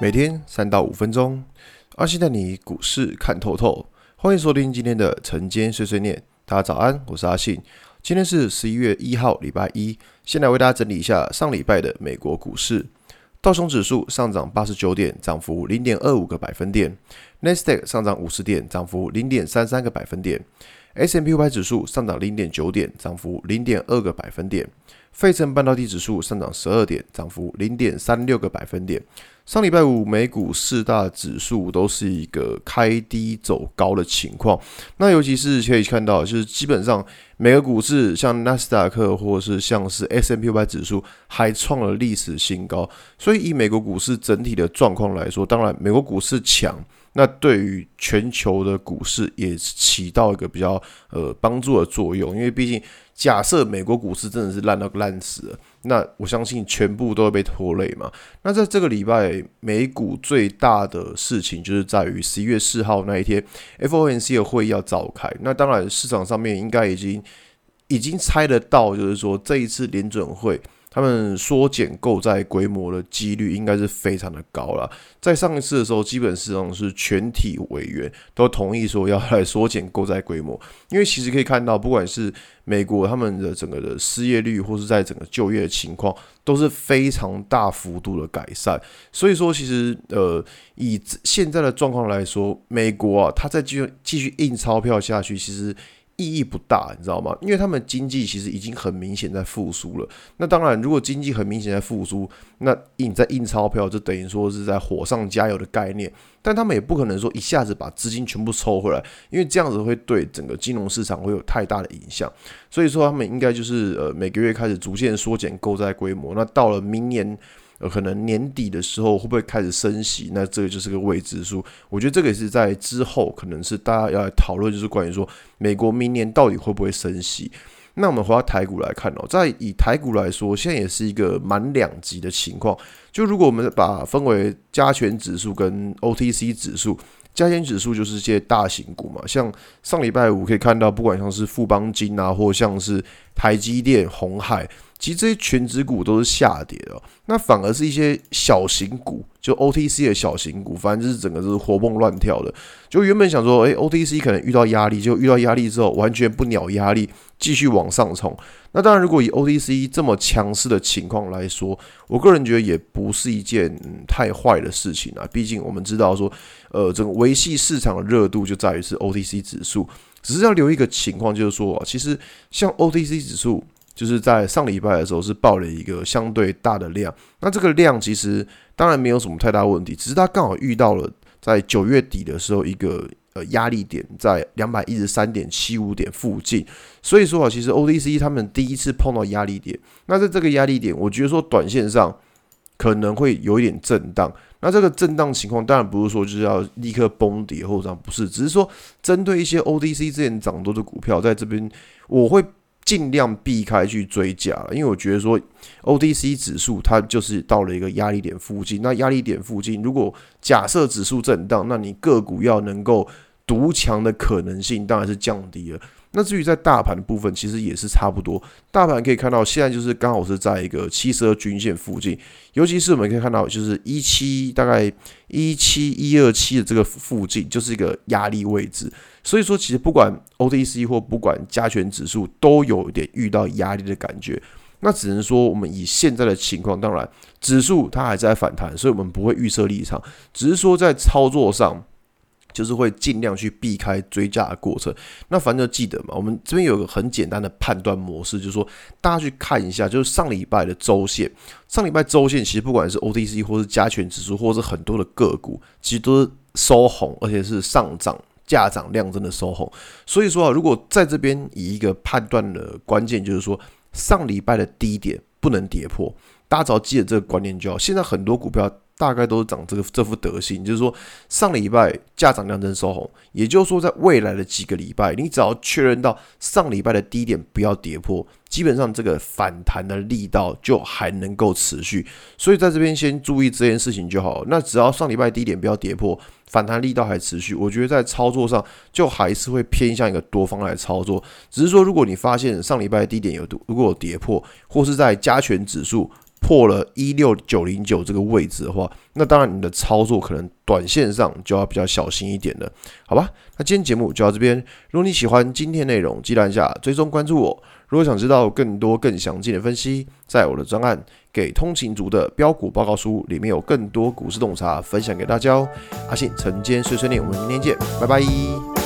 每天三到五分钟，阿信带你股市看透透。欢迎收听今天的晨间碎碎念。大家早安，我是阿信。今天是十一月一号，礼拜一。先来为大家整理一下上礼拜的美国股市。道琼指数上涨八十九点，涨幅零点二五个百分点。纳斯达克上涨五十点，涨幅零点三三个百分点。S&P 五百指数上涨零点九点，涨幅零点二个百分点。费城半导体指数上涨十二点，涨幅零点三六个百分点。上礼拜五美股四大指数都是一个开低走高的情况，那尤其是可以看到，就是基本上每个股市，像纳斯达克或者是像是 S M P 五百指数，还创了历史新高。所以以美国股市整体的状况来说，当然美国股市强。那对于全球的股市也起到一个比较呃帮助的作用，因为毕竟假设美国股市真的是烂到烂死了，那我相信全部都会被拖累嘛。那在这个礼拜，美股最大的事情就是在于十一月四号那一天，FOMC 的会议要召开。那当然市场上面应该已经已经猜得到，就是说这一次联准会。他们缩减购债规模的几率应该是非常的高了。在上一次的时候，基本上是全体委员都同意说要来缩减购债规模，因为其实可以看到，不管是美国他们的整个的失业率，或是在整个就业的情况，都是非常大幅度的改善。所以说，其实呃，以现在的状况来说，美国啊，它再继续继续印钞票下去，其实。意义不大，你知道吗？因为他们经济其实已经很明显在复苏了。那当然，如果经济很明显在复苏，那印在印钞票就等于说是在火上加油的概念。但他们也不可能说一下子把资金全部抽回来，因为这样子会对整个金融市场会有太大的影响。所以说，他们应该就是呃每个月开始逐渐缩减购债规模。那到了明年。呃，可能年底的时候会不会开始升息？那这个就是个未知数。我觉得这个也是在之后，可能是大家要来讨论，就是关于说美国明年到底会不会升息。那我们回到台股来看哦，在以台股来说，现在也是一个满两极的情况。就如果我们把分为加权指数跟 OTC 指数，加权指数就是一些大型股嘛，像上礼拜五可以看到，不管像是富邦金啊，或像是台积电、红海。其实这些全值股都是下跌的，那反而是一些小型股，就 OTC 的小型股，反正就是整个都是活蹦乱跳的。就原本想说，诶，OTC 可能遇到压力，就遇到压力之后完全不鸟压力，继续往上冲。那当然，如果以 OTC 这么强势的情况来说，我个人觉得也不是一件太坏的事情啊。毕竟我们知道说，呃，整个维系市场的热度就在于是 OTC 指数，只是要留一个情况，就是说，其实像 OTC 指数。就是在上礼拜的时候是爆了一个相对大的量，那这个量其实当然没有什么太大问题，只是它刚好遇到了在九月底的时候一个呃压力点在两百一十三点七五点附近，所以说啊，其实 O D C 他们第一次碰到压力点，那在这个压力点，我觉得说短线上可能会有一点震荡，那这个震荡情况当然不是说就是要立刻崩跌或者，不是，只是说针对一些 O D C 之前涨多的股票，在这边我会。尽量避开去追加了，因为我觉得说，O D C 指数它就是到了一个压力点附近。那压力点附近，如果假设指数震荡，那你个股要能够独强的可能性当然是降低了。那至于在大盘的部分，其实也是差不多。大盘可以看到，现在就是刚好是在一个七十二均线附近，尤其是我们可以看到，就是一七大概一七一二七的这个附近，就是一个压力位置。所以说，其实不管 OTC 或不管加权指数，都有一点遇到压力的感觉。那只能说，我们以现在的情况，当然指数它还在反弹，所以我们不会预设立场，只是说在操作上。就是会尽量去避开追价的过程。那反正就记得嘛，我们这边有个很简单的判断模式，就是说大家去看一下，就是上礼拜的周线。上礼拜周线其实不管是 OTC 或是加权指数，或是很多的个股，其实都是收红，而且是上涨，价涨量真的收红。所以说啊，如果在这边以一个判断的关键，就是说上礼拜的低点不能跌破，大家只要记得这个观念就好。现在很多股票。大概都是涨这个这副德行，就是说上礼拜价涨量增收红，也就是说在未来的几个礼拜，你只要确认到上礼拜的低点不要跌破，基本上这个反弹的力道就还能够持续。所以在这边先注意这件事情就好。那只要上礼拜低点不要跌破，反弹力道还持续，我觉得在操作上就还是会偏向一个多方来操作。只是说如果你发现上礼拜低点有如果有跌破，或是在加权指数。破了一六九零九这个位置的话，那当然你的操作可能短线上就要比较小心一点了，好吧？那今天节目就到这边。如果你喜欢今天内容，记得按下追踪关注我。如果想知道更多更详尽的分析，在我的专案《给通勤族的标股报告书》里面有更多股市洞察分享给大家哦。阿信晨间碎碎念，我们明天见，拜拜。